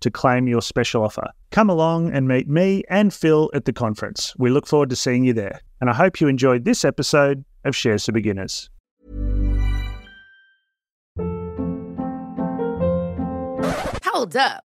to claim your special offer. Come along and meet me and Phil at the conference. We look forward to seeing you there. And I hope you enjoyed this episode of Shares for Beginners. Hold up.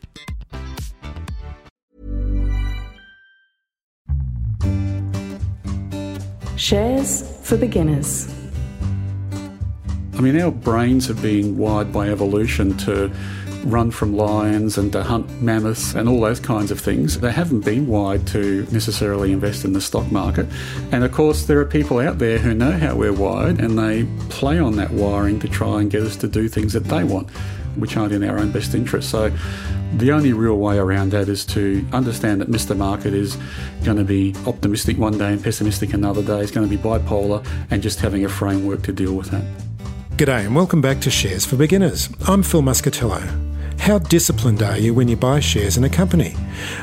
Shares for Beginners. I mean, our brains have been wired by evolution to run from lions and to hunt mammoths and all those kinds of things. They haven't been wired to necessarily invest in the stock market. And of course, there are people out there who know how we're wired and they play on that wiring to try and get us to do things that they want, which aren't in our own best interest. So the only real way around that is to understand that Mr. Market is going to be optimistic one day and pessimistic another day. It's going to be bipolar and just having a framework to deal with that. G'day and welcome back to Shares for Beginners. I'm Phil Muscatello. How disciplined are you when you buy shares in a company?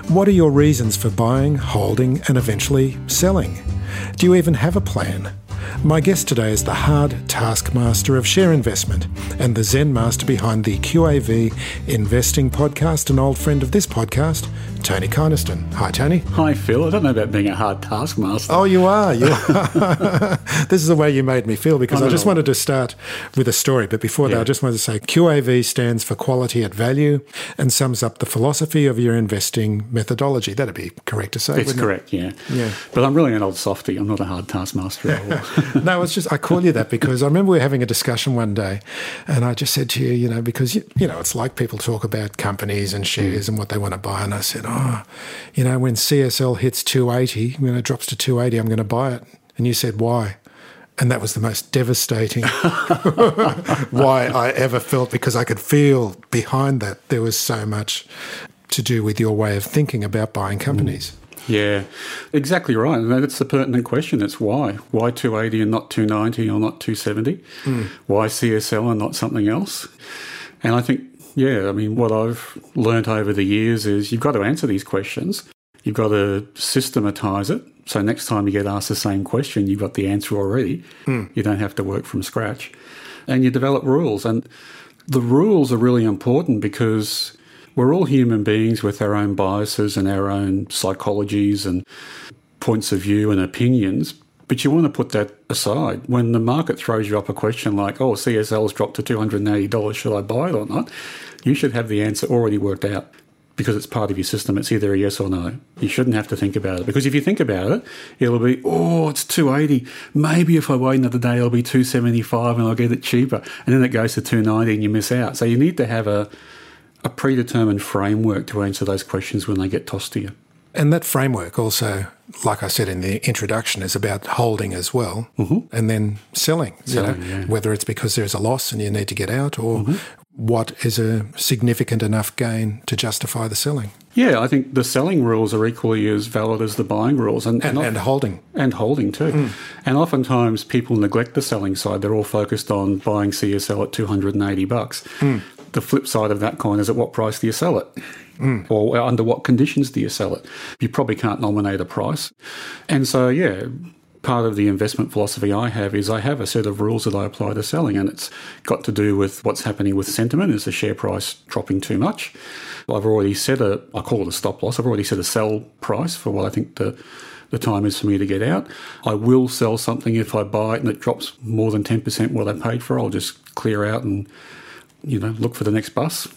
What are your reasons for buying, holding, and eventually selling? Do you even have a plan? My guest today is the hard taskmaster of share investment and the Zen master behind the QAV Investing podcast, an old friend of this podcast, Tony Kynaston. Hi, Tony. Hi, Phil. I don't know about being a hard taskmaster. Oh, you are. You are. this is the way you made me feel because I, I just know. wanted to start with a story. But before that, I just wanted to say QAV stands for quality at value and sums up the philosophy of your investing methodology. That'd be correct to say. It's wouldn't it? correct, yeah. Yeah. But I'm really an old softy. I'm not a hard taskmaster at all. no, it's just I call you that because I remember we were having a discussion one day, and I just said to you, you know, because you, you know, it's like people talk about companies and shares and what they want to buy, and I said, oh, you know, when CSL hits 280, when it drops to 280, I'm going to buy it, and you said why. And that was the most devastating why I ever felt because I could feel behind that there was so much to do with your way of thinking about buying companies. Mm. Yeah, exactly right. And that's the pertinent question. It's why? Why 280 and not 290 or not 270? Hmm. Why CSL and not something else? And I think, yeah, I mean, what I've learnt over the years is you've got to answer these questions. You've got to systematize it. So next time you get asked the same question, you've got the answer already. Hmm. You don't have to work from scratch. And you develop rules. And the rules are really important because we're all human beings with our own biases and our own psychologies and points of view and opinions. But you want to put that aside. When the market throws you up a question like, oh, CSL's dropped to $280, should I buy it or not? You should have the answer already worked out because it's part of your system. It's either a yes or no. You shouldn't have to think about it because if you think about it, it'll be, oh, it's 280. Maybe if I wait another day, it'll be 275 and I'll get it cheaper. And then it goes to 290 and you miss out. So you need to have a, a predetermined framework to answer those questions when they get tossed to you. And that framework also, like I said in the introduction, is about holding as well mm-hmm. and then selling. you know, yeah. Whether it's because there's a loss and you need to get out or mm-hmm. what is a significant enough gain to justify the selling. Yeah, I think the selling rules are equally as valid as the buying rules, and And, and, and holding. and holding too. Mm. And oftentimes people neglect the selling side. They're all focused on buying CSL at 280 bucks. Mm. The flip side of that coin is at what price do you sell it? Hmm. Or under what conditions do you sell it? You probably can't nominate a price. And so, yeah, part of the investment philosophy I have is I have a set of rules that I apply to selling, and it's got to do with what's happening with sentiment. Is the share price dropping too much? I've already set a, I call it a stop loss. I've already set a sell price for what I think the the time is for me to get out. I will sell something if I buy it and it drops more than 10% what I paid for. I'll just clear out and, you know, look for the next bus,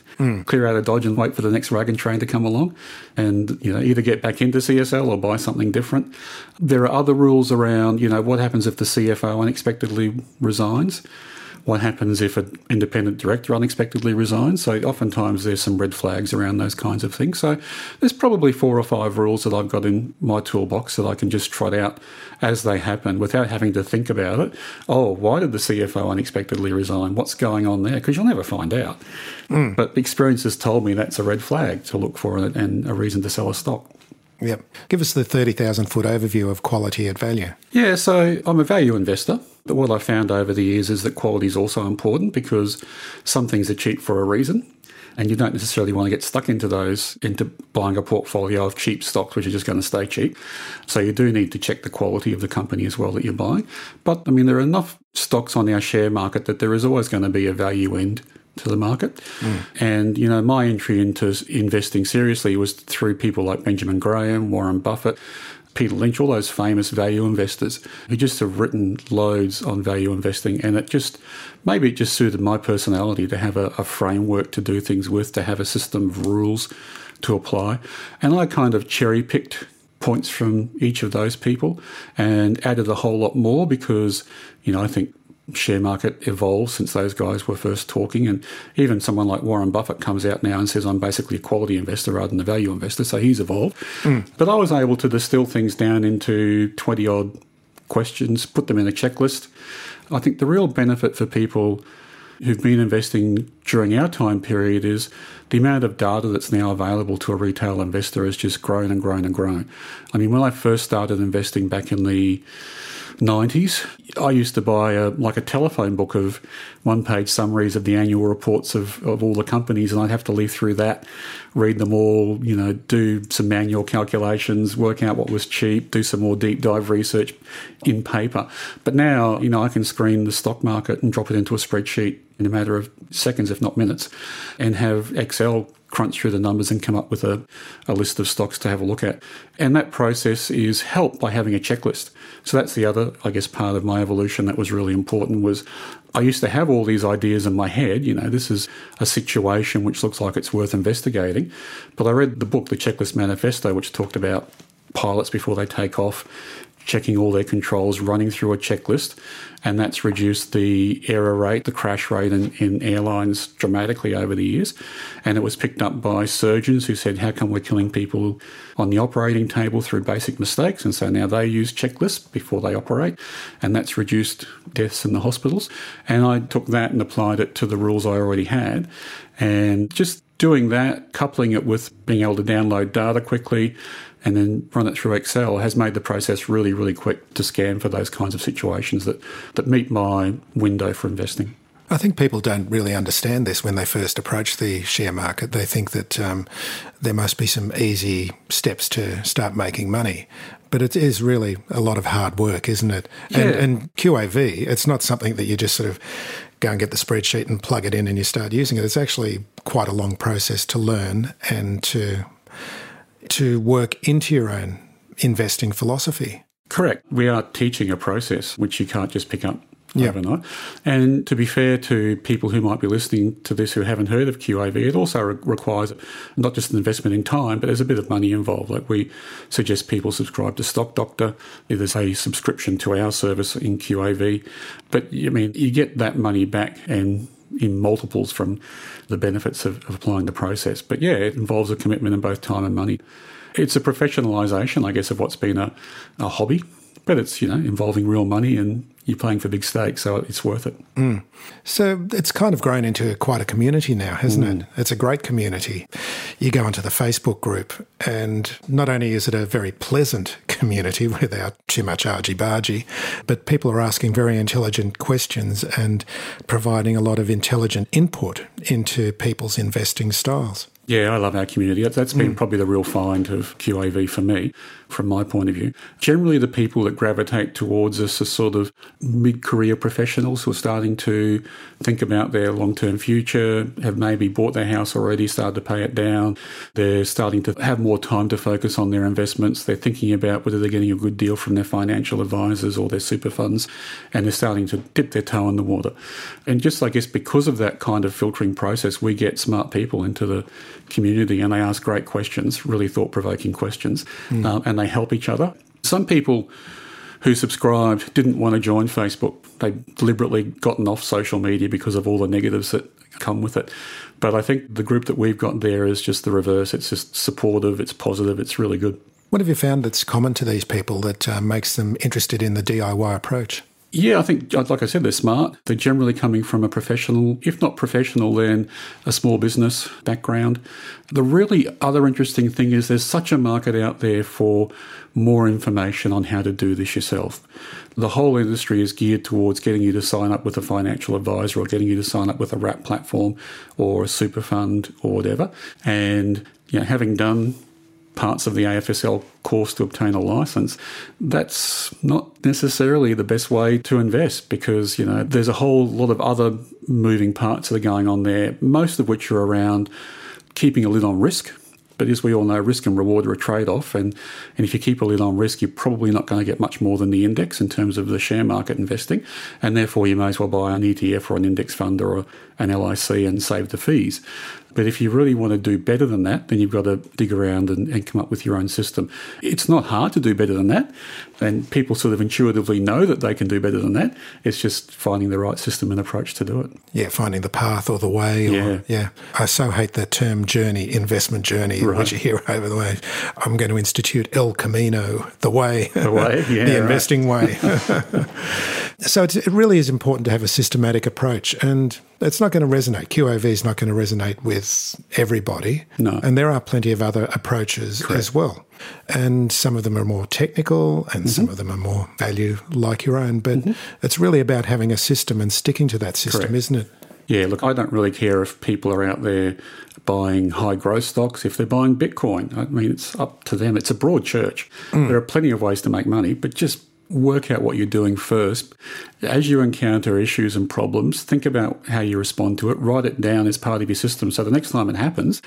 clear out a Dodge and wait for the next wagon train to come along and, you know, either get back into CSL or buy something different. There are other rules around, you know, what happens if the CFO unexpectedly resigns? What happens if an independent director unexpectedly resigns? So, oftentimes there's some red flags around those kinds of things. So, there's probably four or five rules that I've got in my toolbox that I can just trot out as they happen without having to think about it. Oh, why did the CFO unexpectedly resign? What's going on there? Because you'll never find out. Hmm. But experience has told me that's a red flag to look for and, and a reason to sell a stock. Yep. Give us the 30,000 foot overview of quality at value. Yeah, so I'm a value investor. But what I've found over the years is that quality is also important because some things are cheap for a reason. And you don't necessarily want to get stuck into those, into buying a portfolio of cheap stocks, which are just going to stay cheap. So you do need to check the quality of the company as well that you're buying. But I mean, there are enough stocks on our share market that there is always going to be a value end to the market. Mm. And, you know, my entry into investing seriously was through people like Benjamin Graham, Warren Buffett, Peter Lynch, all those famous value investors who just have written loads on value investing. And it just, maybe it just suited my personality to have a, a framework to do things with, to have a system of rules to apply. And I kind of cherry picked points from each of those people and added a whole lot more because, you know, I think share market evolved since those guys were first talking. And even someone like Warren Buffett comes out now and says, I'm basically a quality investor rather than a value investor. So he's evolved. Hmm. But I was able to distill things down into 20 odd questions, put them in a checklist. I think the real benefit for people who've been investing during our time period is the amount of data that's now available to a retail investor has just grown and grown and grown. I mean, when I first started investing back in the 90s, I used to buy a, like a telephone book of one page summaries of the annual reports of, of all the companies, and I'd have to leaf through that, read them all, you know, do some manual calculations, work out what was cheap, do some more deep dive research in paper. But now, you know, I can screen the stock market and drop it into a spreadsheet in a matter of seconds, if not minutes, and have Excel crunch through the numbers and come up with a, a list of stocks to have a look at. And that process is helped by having a checklist. So that's the other, I guess, part of my evolution that was really important was I used to have all these ideas in my head, you know, this is a situation which looks like it's worth investigating. But I read the book, The Checklist Manifesto, which talked about pilots before they take off, checking all their controls, running through a checklist, and that's reduced the error rate, the crash rate in, in airlines dramatically over the years. And it was picked up by surgeons who said, How come we're killing people on the operating table through basic mistakes? And so now they use checklists before they operate, and that's reduced deaths in the hospitals. And I took that and applied it to the rules I already had. And just doing that, coupling it with being able to download data quickly, and then run it through Excel has made the process really, really quick to scan for those kinds of situations that, that meet my window for investing. I think people don't really understand this when they first approach the share market. They think that um, there must be some easy steps to start making money. But it is really a lot of hard work, isn't it? And, Yeah. and QAV, it's not something that you just sort of go and get the spreadsheet and plug it in and you start using it. It's actually quite a long process to learn and to to work into your own investing philosophy. Correct. We are teaching a process which you can't just pick up Yeah. overnight. And to be fair to people who might be listening to this who haven't heard of QAV, it also re- requires not just an investment in time, but there's a bit of money involved. Like we suggest people subscribe to Stock Doctor. There's a subscription to our service in QAV. But I mean, you get that money back and in multiples from the benefits of, of applying the process. But yeah, it involves a commitment in both time and money. It's a professionalisation, I guess, of what's been a, a hobby but it's you know involving real money and you're playing for big stakes, so it's worth it. Mm. So it's kind of grown into quite a community now, hasn't mm. it? It's a great community. You go into the Facebook group, and not only is it a very pleasant community without too much argy bargy, but people are asking very intelligent questions and providing a lot of intelligent input into people's investing styles. Yeah, I love our community. That- That's been mm. probably the real find of QAV for me, from my point of view. Generally, the people that gravitate towards us are sort of mid career professionals who are starting to think about their long term future, have maybe bought their house already, started to pay it down. They're starting to have more time to focus on their investments. They're thinking about whether they're getting a good deal from their financial advisors or their super funds, and they're starting to dip their toe in the water. And just, I guess, because of that kind of filtering process, we get smart people into the community and they ask great questions, really thought provoking questions, um, and they help each other. Some people who subscribed didn't want to join Facebook. They deliberately gotten off social media because of all the negatives that come with it. But I think the group that we've got there is just the reverse. It's just supportive, it's positive, it's really good. What have you found that's common to these people that uh, makes them interested in the DIY approach? Yeah, I think, uh, like I said, they're smart. They're generally coming from a professional, if not professional, then a small business background. The really other interesting thing is there's such a market out there for more information on how to do this yourself. The whole industry is geared towards getting you to sign up with a financial advisor or getting you to sign up with a wrap platform or a super fund or whatever. And, you know, having done parts of the AFSL course to obtain a license, that's not necessarily the best way to invest because, you know, there's a whole lot of other moving parts that are going on there, most of which are around keeping a lid on risk. But as we all know, risk and reward are a trade off. And, and if you keep a lid on risk, you're probably not going to get much more than the index in terms of the share market investing. And therefore, you may as well buy an ETF or an index fund or an LIC and save the fees. But if you really want to do better than that, then you've got to dig around and, and, come up with your own system. It's not hard to do better than that. And people sort of intuitively know that they can do better than that. It's just finding the right system and approach to do it. Yeah, finding the path or the way. Or, Yeah. yeah. I so hate that term journey, investment journey, Right. which you hear over the way. I'm going to institute El Camino, the way. The way, yeah, the investing way. so it's, it really is important to have a systematic approach. And it's not going to resonate. QAV is not going to resonate with everybody. No. And there are plenty of other approaches as well. And some of them are more technical and some Mm-hmm. of them are more value like your own. But it's really about having a system and sticking to that system, Correct. isn't it? Yeah, look, I don't really care if people are out there buying high growth stocks, if they're buying Bitcoin. I mean, it's up to them. It's a broad church. There are plenty of ways to make money, but just work out what you're doing first. As you encounter issues and problems, think about how you respond to it, write it down as part of your system. So the next time it happens,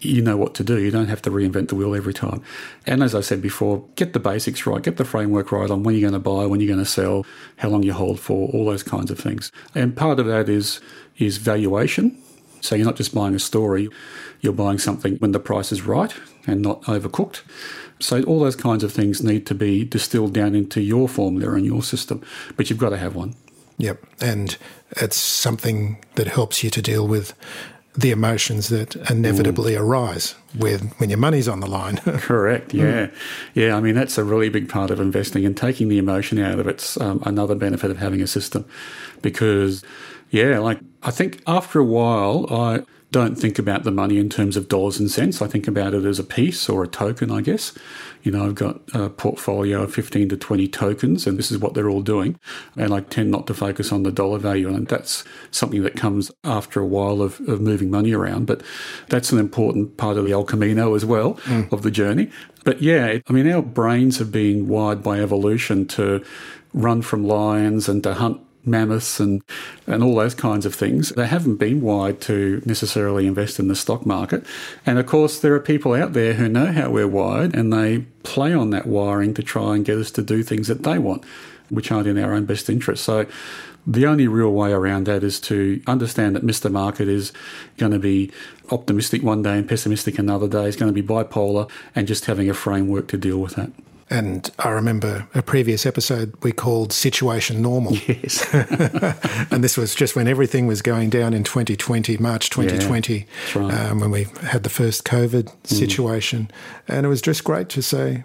you know what to do. You don't have to reinvent the wheel every time. And as I said before, get the basics right, get the framework right on when you're going to buy, when you're going to sell, how long you hold for, all those kinds of things. And part of that is is valuation. So you're not just buying a story, you're buying something when the price is right and not overcooked. So all those kinds of things need to be distilled down into your formula and your system, but you've got to have one. Yep. And it's something that helps you to deal with the emotions that inevitably arise with when your money's on the line. Correct. Yeah, yeah. I mean, that's a really big part of investing, and taking the emotion out of it's um, another benefit of having a system, because yeah, like I think after a while, I don't think about the money in terms of dollars and cents. I think about it as a piece or a token, I guess. You know, I've got a portfolio of 15 to 20 tokens, and this is what they're all doing. And I tend not to focus on the dollar value. And that's something that comes after a while of, of moving money around. But that's an important part of the El Camino as well, hmm. of the journey. But yeah, I mean, our brains have been wired by evolution to run from lions and to hunt mammoths and, and all those kinds of things. They haven't been wired to necessarily invest in the stock market. And of course, there are people out there who know how we're wired and they play on that wiring to try and get us to do things that they want, which aren't in our own best interest. So the only real way around that is to understand that Mr. Market is going to be optimistic one day and pessimistic another day. It's going to be bipolar and just having a framework to deal with that. And I remember a previous episode we called Situation Normal. Yes. and this was just when everything was going down in 2020, March 2020, that's right. Mm. um, when we had the first COVID situation. And it was just great to say,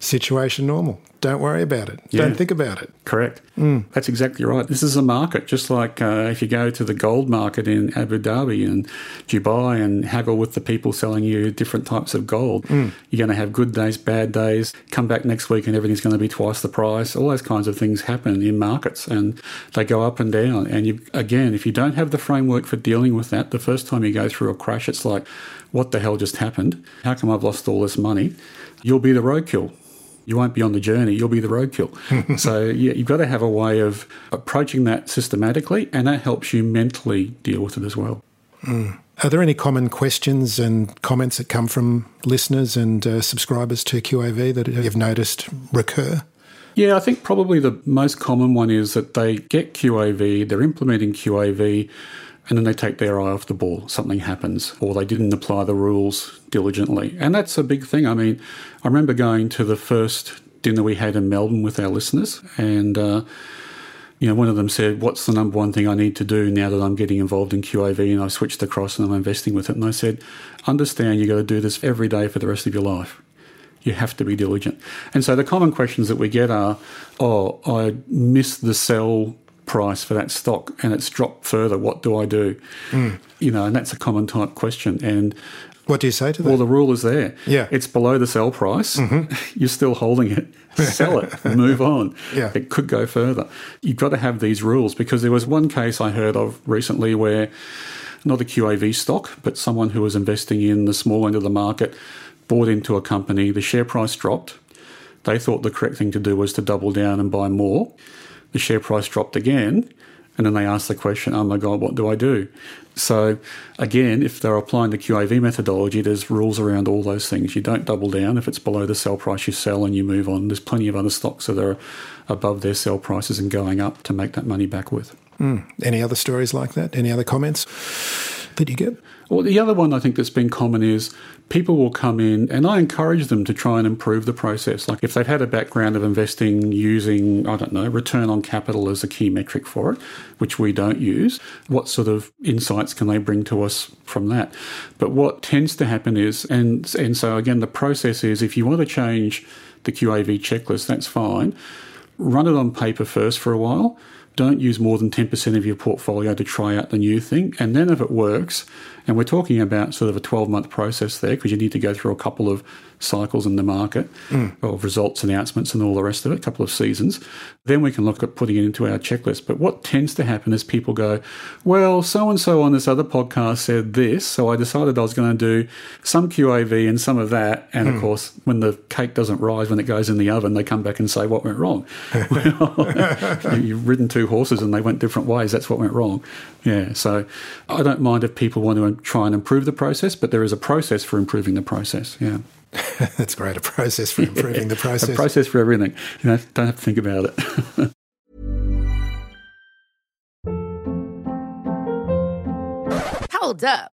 situation normal. don't worry about it. Yeah. Don't think about it. Correct. That's exactly right. This is a market, just like uh, if you go to the gold market in Abu Dhabi and Dubai and haggle with the people selling you different types of gold. You're going to have good days, bad days. Come back next week and everything's going to be twice the price. All those kinds of things happen in markets and they go up and down. And you, again, if you don't have the framework for dealing with that, the first time you go through a crash, it's like, what the hell just happened? How come I've lost all this money? You'll be the roadkill you won't be on the journey, you'll be the roadkill. so yeah, you've got to have a way of approaching that systematically, and that helps you mentally deal with it as well. Are there any common questions and comments that come from listeners and uh, subscribers to QAV that you've noticed recur? Yeah, I think probably the most common one is that they get QAV, they're implementing QAV, and then they take their eye off the ball. Something happens, or they didn't apply the rules diligently. And that's a big thing. I mean, I remember going to the first dinner we had in Melbourne with our listeners, and uh, you know, one of them said, "What's the number one thing I need to do now that I'm getting involved in QAV?" And I switched across and I'm investing with it. And I said, "Understand, you got to do this every day for the rest of your life." You have to be diligent. And so the common questions that we get are, oh, I missed the sell price for that stock and it's dropped further. What do I do? Hmm. You know, and that's a common type question. And What do you say to that? well, the rule is there. Yeah. It's below the sell price. Mm-hmm. You're still holding it. Sell it. Move on. Yeah. It could go further. You've got to have these rules because there was one case I heard of recently where not a QAV stock, but someone who was investing in the small end of the market bought into a company. The share price dropped. They thought the correct thing to do was to double down and buy more. The share price dropped again. And then they asked the question, oh my God, what do I do? So, again, if they're applying the QAV methodology, there's rules around all those things. You don't double down. If it's below the sell price, you sell and you move on. There's plenty of other stocks that are above their sell prices and going up to make that money back with. Hmm. Any other stories like that? Any other comments that you get? Well, the other one I think that's been common is people will come in, and I encourage them to try and improve the process. Like if they've had a background of investing using, I don't know, return on capital as a key metric for it, which we don't use, what sort of insights can they bring to us from that? But what tends to happen is, and and so again, the process is if you want to change the QAV checklist, that's fine. Run it on paper first for a while. Don't use more than 10% of your portfolio to try out the new thing. And then if it works, and we're talking about sort of a 12 month process there because you need to go through a couple of cycles in the market mm. of results announcements and all the rest of it, a couple of seasons, then we can look at putting it into our checklist. But what tends to happen is people go, well, so and so on this other podcast said this, so I decided I was going to do some QAV and some of that. And of mm. course, when the cake doesn't rise when it goes in the oven, they come back and say, what went wrong? well, you've ridden two horses and they went different ways. That's what went wrong. Yeah. So I don't mind if people want to try and improve the process, but there is a process for improving the process. Yeah. That's great. A process for improving the process. A process. process for everything. You know, don't have to think about it. Hold up.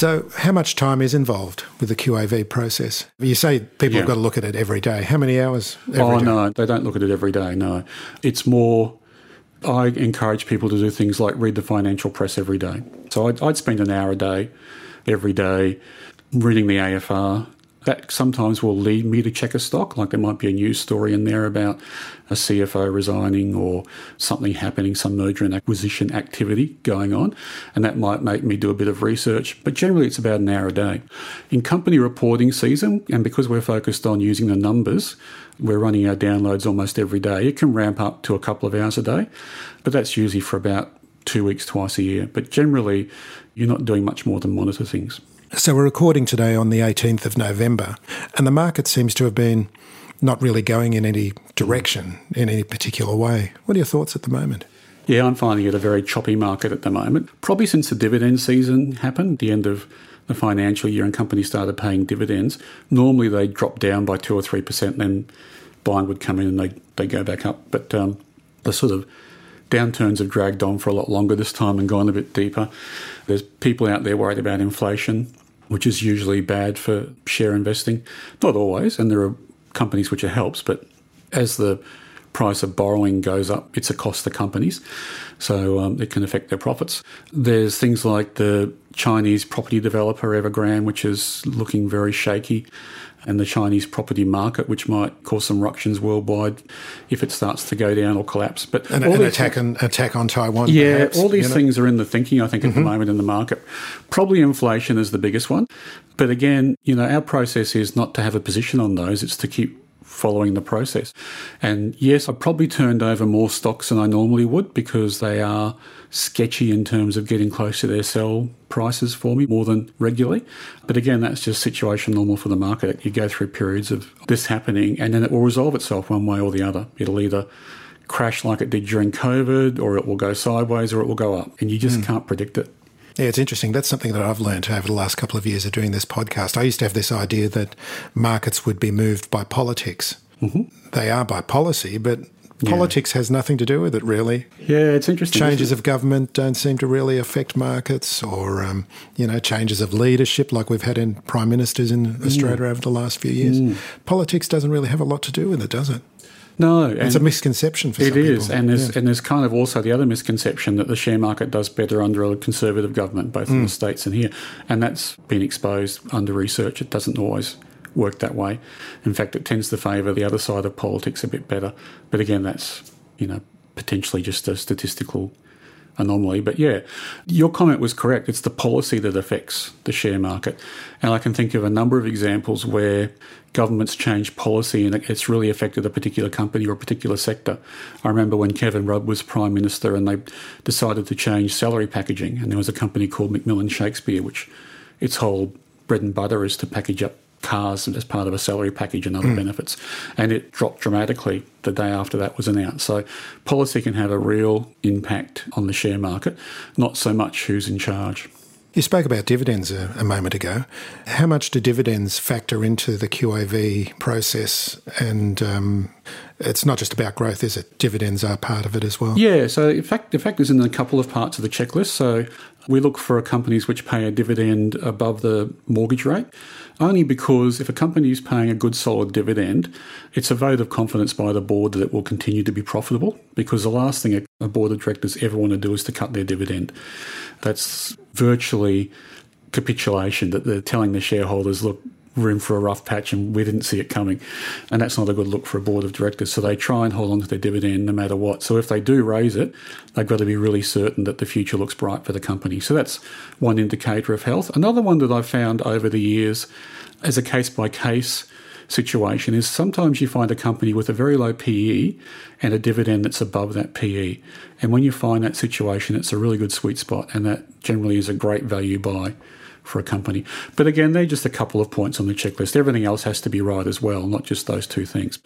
So, how much time is involved with the QAV process? You say people have got to look at it every day. How many hours? Every oh day? no, they don't look at it every day. No, it's more. I encourage people to do things like read the financial press every day. So I'd, I'd spend an hour a day, every day, reading the AFR. That sometimes will lead me to check a stock. Like there might be a news story in there about a CFO resigning or something happening, some merger and acquisition activity going on, and that might make me do a bit of research. But generally, it's about an hour a day. In company reporting season, and because we're focused on using the numbers, we're running our downloads almost every day. It can ramp up to a couple of hours a day, but that's usually for about two weeks, twice a year. But generally, you're not doing much more than monitor things. So, we're recording today on the 18th of November, and the market seems to have been not really going in any direction in any particular way. What are your thoughts at the moment? Yeah, I'm finding it a very choppy market at the moment. Probably since the dividend season happened, the end of the financial year and companies started paying dividends, normally they drop down by two or three percent, then buying would come in and they they go back up. But um, the sort of downturns have dragged on for a lot longer this time and gone a bit deeper. There's people out there worried about inflation, which is usually bad for share investing. Not always, and there are companies which it helps, but as the price of borrowing goes up, it's a cost to companies. So um, it can affect their profits. There's things like the Chinese property developer Evergrande, which is looking very shaky, and the Chinese property market, which might cause some ructions worldwide if it starts to go down or collapse. But An, an attack on attack on Taiwan. yeah, perhaps, all these you know? things are in the thinking, I think, at the mm-hmm. moment in the market. Probably inflation is the biggest one. But again, you know, our process is not to have a position on those, it's to keep following the process. And yes, I probably turned over more stocks than I normally would because they are sketchy in terms of getting close to their sell prices for me more than regularly. But again, that's just situation normal for the market. You go through periods of this happening and then it will resolve itself one way or the other. It'll either crash like it did during COVID, or it will go sideways, or it will go up. And you just hmm. can't predict it. Yeah, it's interesting. That's something that I've learned over the last couple of years of doing this podcast. I used to have this idea that markets would be moved by politics. Mm-hmm. They are by policy, but politics has nothing to do with it, really. Yeah, it's interesting. Changes isn't of government don't seem to really affect markets, or um, you know, changes of leadership, like we've had in prime ministers in Mm. Australia over the last few years. Politics doesn't really have a lot to do with it, does it? No, It's a misconception for It some is, people. and there's Yeah. and there's kind of also the other misconception that the share market does better under a conservative government, both Mm. in the states and here, and that's been exposed under research. It doesn't always work that way. In fact, it tends to favour the other side of politics a bit better. But again, that's you know potentially just a statistical anomaly. But yeah, your comment was correct. It's the policy that affects the share market. And I can think of a number of examples where governments change policy and it's really affected a particular company or a particular sector. I remember when Kevin Rudd was Prime Minister and they decided to change salary packaging. And there was a company called McMillan Shakespeare, which its whole bread and butter is to package up cars as part of a salary package and other benefits. And it dropped dramatically the day after that was announced. So policy can have a real impact on the share market, not so much who's in charge. You spoke about dividends a, a moment ago. How much do dividends factor into the QAV process? And um, it's not just about growth, is it? Dividends are part of it as well. Yeah, so in fact, the fact is in a couple of parts of the checklist. So we look for companies which pay a dividend above the mortgage rate, only because if a company is paying a good solid dividend, it's a vote of confidence by the board that it will continue to be profitable. Because the last thing a, board of directors ever want to do is to cut their dividend. That's virtually capitulation that they're telling the shareholders, look, we're for a rough patch and we didn't see it coming. And that's not a good look for a board of directors. So they try and hold on to their dividend no matter what. So if they do raise it, they've got to be really certain that the future looks bright for the company. So that's one indicator of health. Another one that I've found over the years as a case by case situation is sometimes you find a company with a very low PE and a dividend that's above that PE. And when you find that situation, it's a really good sweet spot. And that generally is a great value buy for a company. But again, they're just a couple of points on the checklist. Everything else has to be right as well, not just those two things.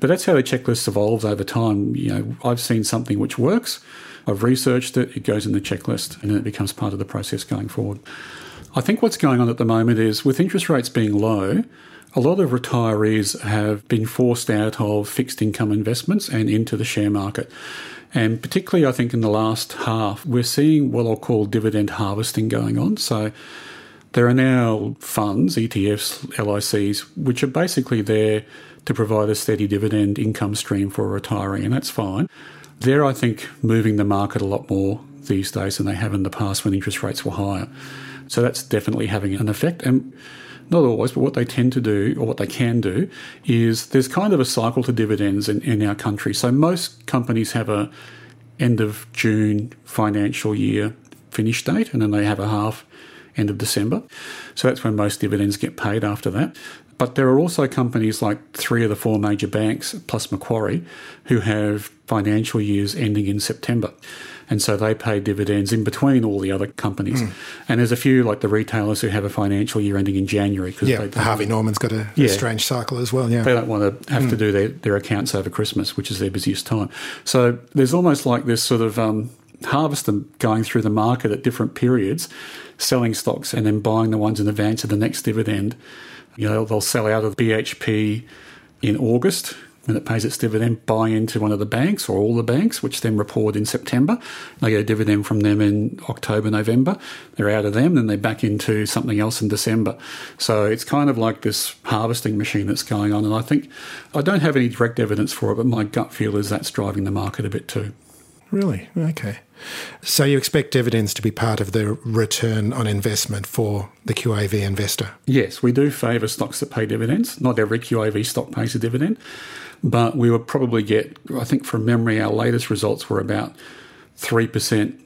But that's how the checklist evolves over time. You know, I've seen something which works, I've researched it, it goes in the checklist, and then it becomes part of the process going forward. I think what's going on at the moment is with interest rates being low, a lot of retirees have been forced out of fixed income investments and into the share market. And particularly, I think in the last half, we're seeing what I'll call dividend harvesting going on. So there are now funds, ETFs, LICs, which are basically there to provide a steady dividend income stream for retiring, and that's fine. They're, I think, moving the market a lot more these days than they have in the past when interest rates were higher. So that's definitely having an effect. And not always, but what they tend to do, or what they can do, is there's kind of a cycle to dividends in, in our country. So most companies have a end of June financial year finish date, and then they have a half end of December. So that's when most dividends get paid after that. But there are also companies like three of the four major banks, plus Macquarie, who have financial years ending in September. And so they pay dividends in between all the other companies. And there's a few, like the retailers, who have a financial year ending in January. Cause Yeah, Harvey Norman's got a, Yeah. a strange cycle as well. Yeah. they don't want to have to do their, their accounts over Christmas, which is their busiest time. So there's almost like this sort of um, harvester going through the market at different periods, selling stocks and then buying the ones in advance of the next dividend. You know, they'll sell out of BHP in August when it pays its dividend, buy into one of the banks or all the banks, which then report in September. They get a dividend from them in October, November. They're out of them, then they're back into something else in December. So it's kind of like this harvesting machine that's going on. And I think I don't have any direct evidence for it, but my gut feel is that's driving the market a bit too. Really? Okay. So you expect dividends to be part of the return on investment for the QAV investor? Yes, we do favour stocks that pay dividends. Not every QAV stock pays a dividend, but we would probably get, I think from memory, our latest results were about 3%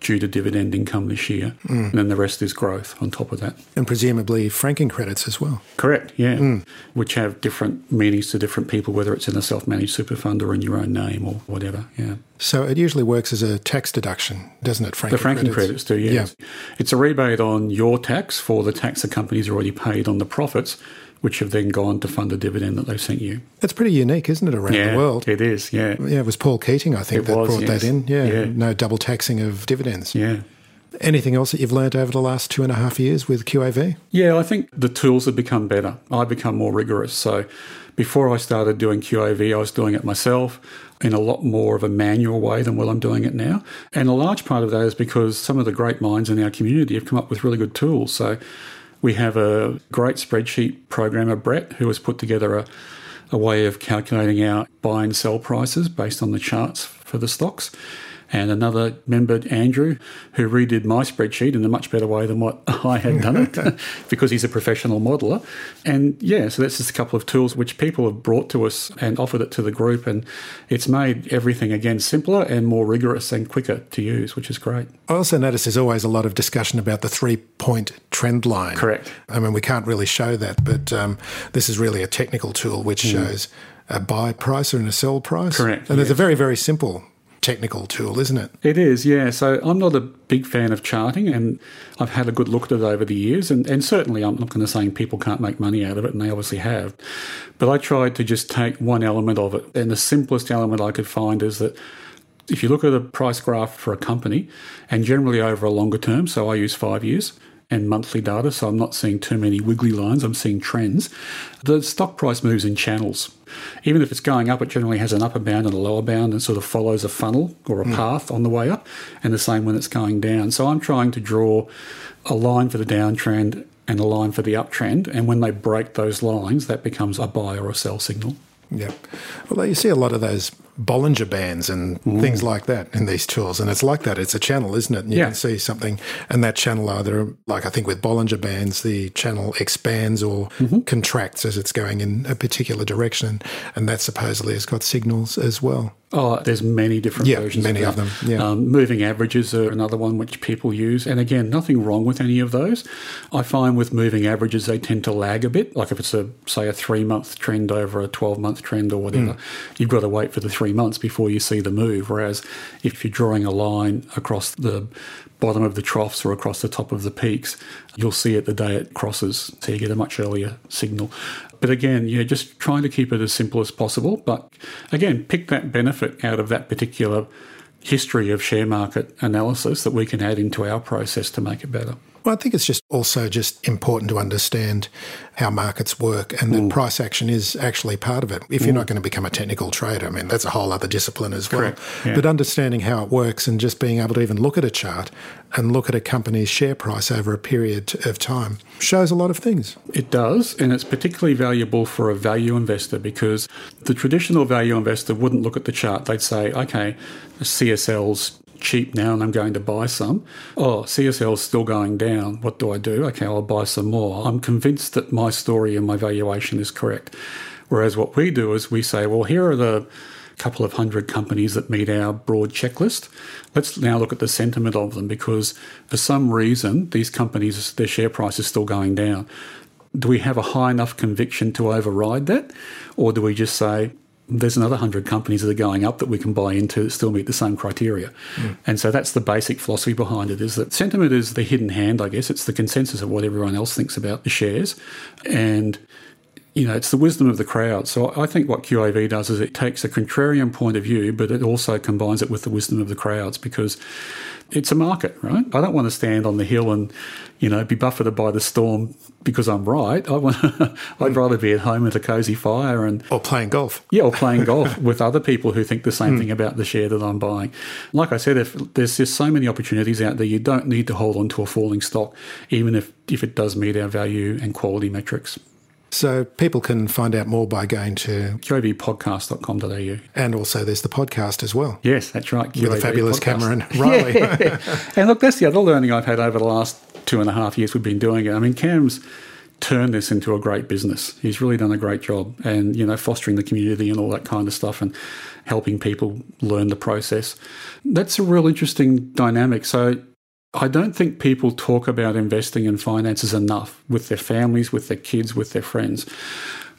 due to dividend income this year. Mm. And then the rest is growth on top of that. And presumably franking credits as well. Correct, yeah. Mm. Which have different meanings to different people, whether it's in a self managed super fund or in your own name or whatever, yeah. So it usually works as a tax deduction, doesn't it, franking The franking credits, credits do, yes. Yeah. It's a rebate on your tax for the tax the company's already paid on the profits which have then gone to fund the dividend that they've sent you. It's pretty unique, isn't it, around yeah, the world? It is, yeah. Yeah, it was Paul Keating, I think, it that was, brought yes. that in. Yeah, yeah, no double taxing of dividends. Yeah. Anything else that you've learned over the last two and a half years with QAV? Yeah, I think the tools have become better. I've become more rigorous. So before I started doing QAV, I was doing it myself in a lot more of a manual way than what I'm doing it now. And a large part of that is because some of the great minds in our community have come up with really good tools. So we have a great spreadsheet programmer, Brett, who has put together a, a way of calculating our buy and sell prices based on the charts for the stocks and another member, Andrew, who redid my spreadsheet in a much better way than what I had done it because he's a professional modeler. And yeah, so that's just a couple of tools which people have brought to us and offered it to the group. And it's made everything again simpler and more rigorous and quicker to use, which is great. I also notice there's always a lot of discussion about the three point trend line. Correct. I mean, we can't really show that, but um, this is really a technical tool which mm. shows a buy price and a sell price. Correct. And it's a very, very simple technical tool, isn't it? It is, yeah. So I'm not a big fan of charting, and I've had a good look at it over the years. And, and certainly, I'm not going to say people can't make money out of it, and they obviously have. But I tried to just take one element of it, and the simplest element I could find is that if you look at a price graph for a company, and generally over a longer term, so I use five years, and monthly data, so I'm not seeing too many wiggly lines, I'm seeing trends. The stock price moves in channels. Even if it's going up, it generally has an upper bound and a lower bound and sort of follows a funnel or a mm. path on the way up, and the same when it's going down. So I'm trying to draw a line for the downtrend and a line for the uptrend, and when they break those lines, that becomes a buy or a sell signal. Yeah. Well, you see a lot of those Bollinger Bands and things like that in these tools. And it's like that. It's a channel, isn't it? And you yeah. can see something, and that channel either, like I think with Bollinger Bands, the channel expands or mm-hmm. contracts as it's going in a particular direction. And that supposedly has got signals as well. Oh, there's many different yeah, versions. many of, of them. Yeah. Um, moving averages are another one which people use, and again, nothing wrong with any of those. I find with moving averages they tend to lag a bit. Like if it's a say a three month trend over a twelve month trend or whatever, mm. you've got to wait for the three months before you see the move. Whereas if you're drawing a line across the bottom of the troughs or across the top of the peaks, you'll see it the day it crosses, so you get a much earlier signal. But again, yeah, just trying to keep it as simple as possible. But again, pick that benefit out of that particular history of share market analysis that we can add into our process to make it better. Well, I think it's just also just important to understand how markets work and that mm. price action is actually part of it. If you're mm. not going to become a technical trader, I mean, that's a whole other discipline as well. Yeah. But understanding how it works and just being able to even look at a chart and look at a company's share price over a period of time shows a lot of things. It does, and it's particularly valuable for a value investor because the traditional value investor wouldn't look at the chart. They'd say, okay, CSL's cheap now and I'm going to buy some. Oh, CSL is still going down. What do I do? Okay, I'll buy some more. I'm convinced that my story and my valuation is correct. Whereas what we do is we say, well, here are the couple of hundred companies that meet our broad checklist. Let's now look at the sentiment of them because for some reason these companies, their share price is still going down. Do we have a high enough conviction to override that? Or do we just say, there's another 100 companies that are going up that we can buy into that still meet the same criteria. Mm. And so that's the basic philosophy behind it is that sentiment is the hidden hand, I guess. It's the consensus of what everyone else thinks about the shares. And you know, it's the wisdom of the crowd. So I think what QAV does is it takes a contrarian point of view, but it also combines it with the wisdom of the crowds because it's a market, right? I don't want to stand on the hill and, you know, be buffeted by the storm because I'm right. I want, I'd rather be at home with a cozy fire and or playing golf. Yeah, or playing golf with other people who think the same mm. thing about the share that I'm buying. Like I said, if there's just so many opportunities out there, you don't need to hold on to a falling stock, even if if it does meet our value and quality metrics. So people can find out more by going to qavpodcast.com.au. And also there's the podcast as well. Yes, that's right. With a fabulous podcast. Cameron Riley. Yeah. and look, that's the other learning I've had over the last two and a half years we've been doing it. I mean, Cam's turned this into a great business. He's really done a great job and, you know, fostering the community and all that kind of stuff and helping people learn the process. That's a real interesting dynamic. So I don't think people talk about investing in finances enough with their families, with their kids, with their friends.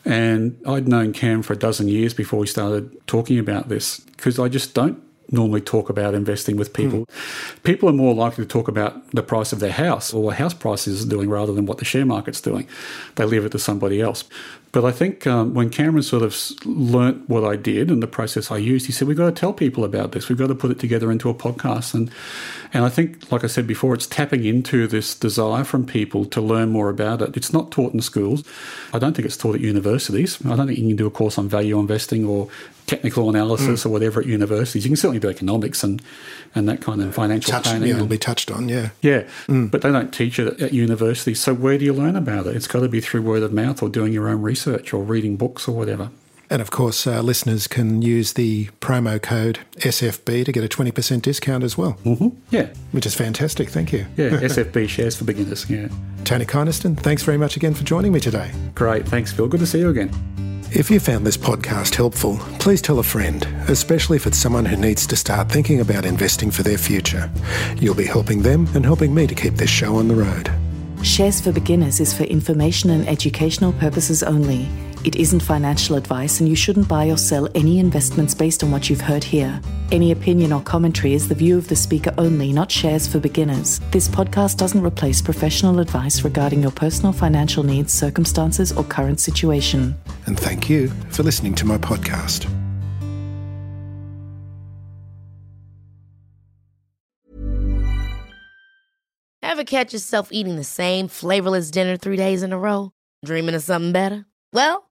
And I'd known Cam for a dozen years before we started talking about this because I just don't normally talk about investing with people. Mm. People are more likely to talk about the price of their house or what house prices are doing rather than what the share market's doing. They leave it to somebody else. But I think um, when Cameron sort of learnt what I did and the process I used, he said, We've got to tell people about this. We've got to put it together into a podcast. And, and I think, like I said before, it's tapping into this desire from people to learn more about it. It's not taught in schools. I don't think it's taught at universities. I don't think you can do a course on value investing or technical analysis mm. or whatever at universities. You can certainly do economics and, and that kind of financial Touch, planning. Yeah, it'll be touched on, yeah. Yeah, mm. but they don't teach it at, universities. So where do you learn about it? It's got to be through word of mouth or doing your own research or reading books or whatever. And of course, uh, listeners can use the promo code SFB to get a 20% discount as well. Mm-hmm. Yeah. Which is fantastic. Thank you. Yeah, SFB shares for beginners. Yeah. Tony Kynaston, thanks very much again for joining me today. Great. Thanks, Phil. Good to see you again. If you found this podcast helpful, please tell a friend, especially if it's someone who needs to start thinking about investing for their future. You'll be helping them and helping me to keep this show on the road. Shares for Beginners is for information and educational purposes only. It isn't financial advice, and you shouldn't buy or sell any investments based on what you've heard here. Any opinion or commentary is the view of the speaker only, not shares for beginners. This podcast doesn't replace professional advice regarding your personal financial needs, circumstances, or current situation. And thank you for listening to my podcast. Ever catch yourself eating the same flavorless dinner three days in a row? Dreaming of something better? Well,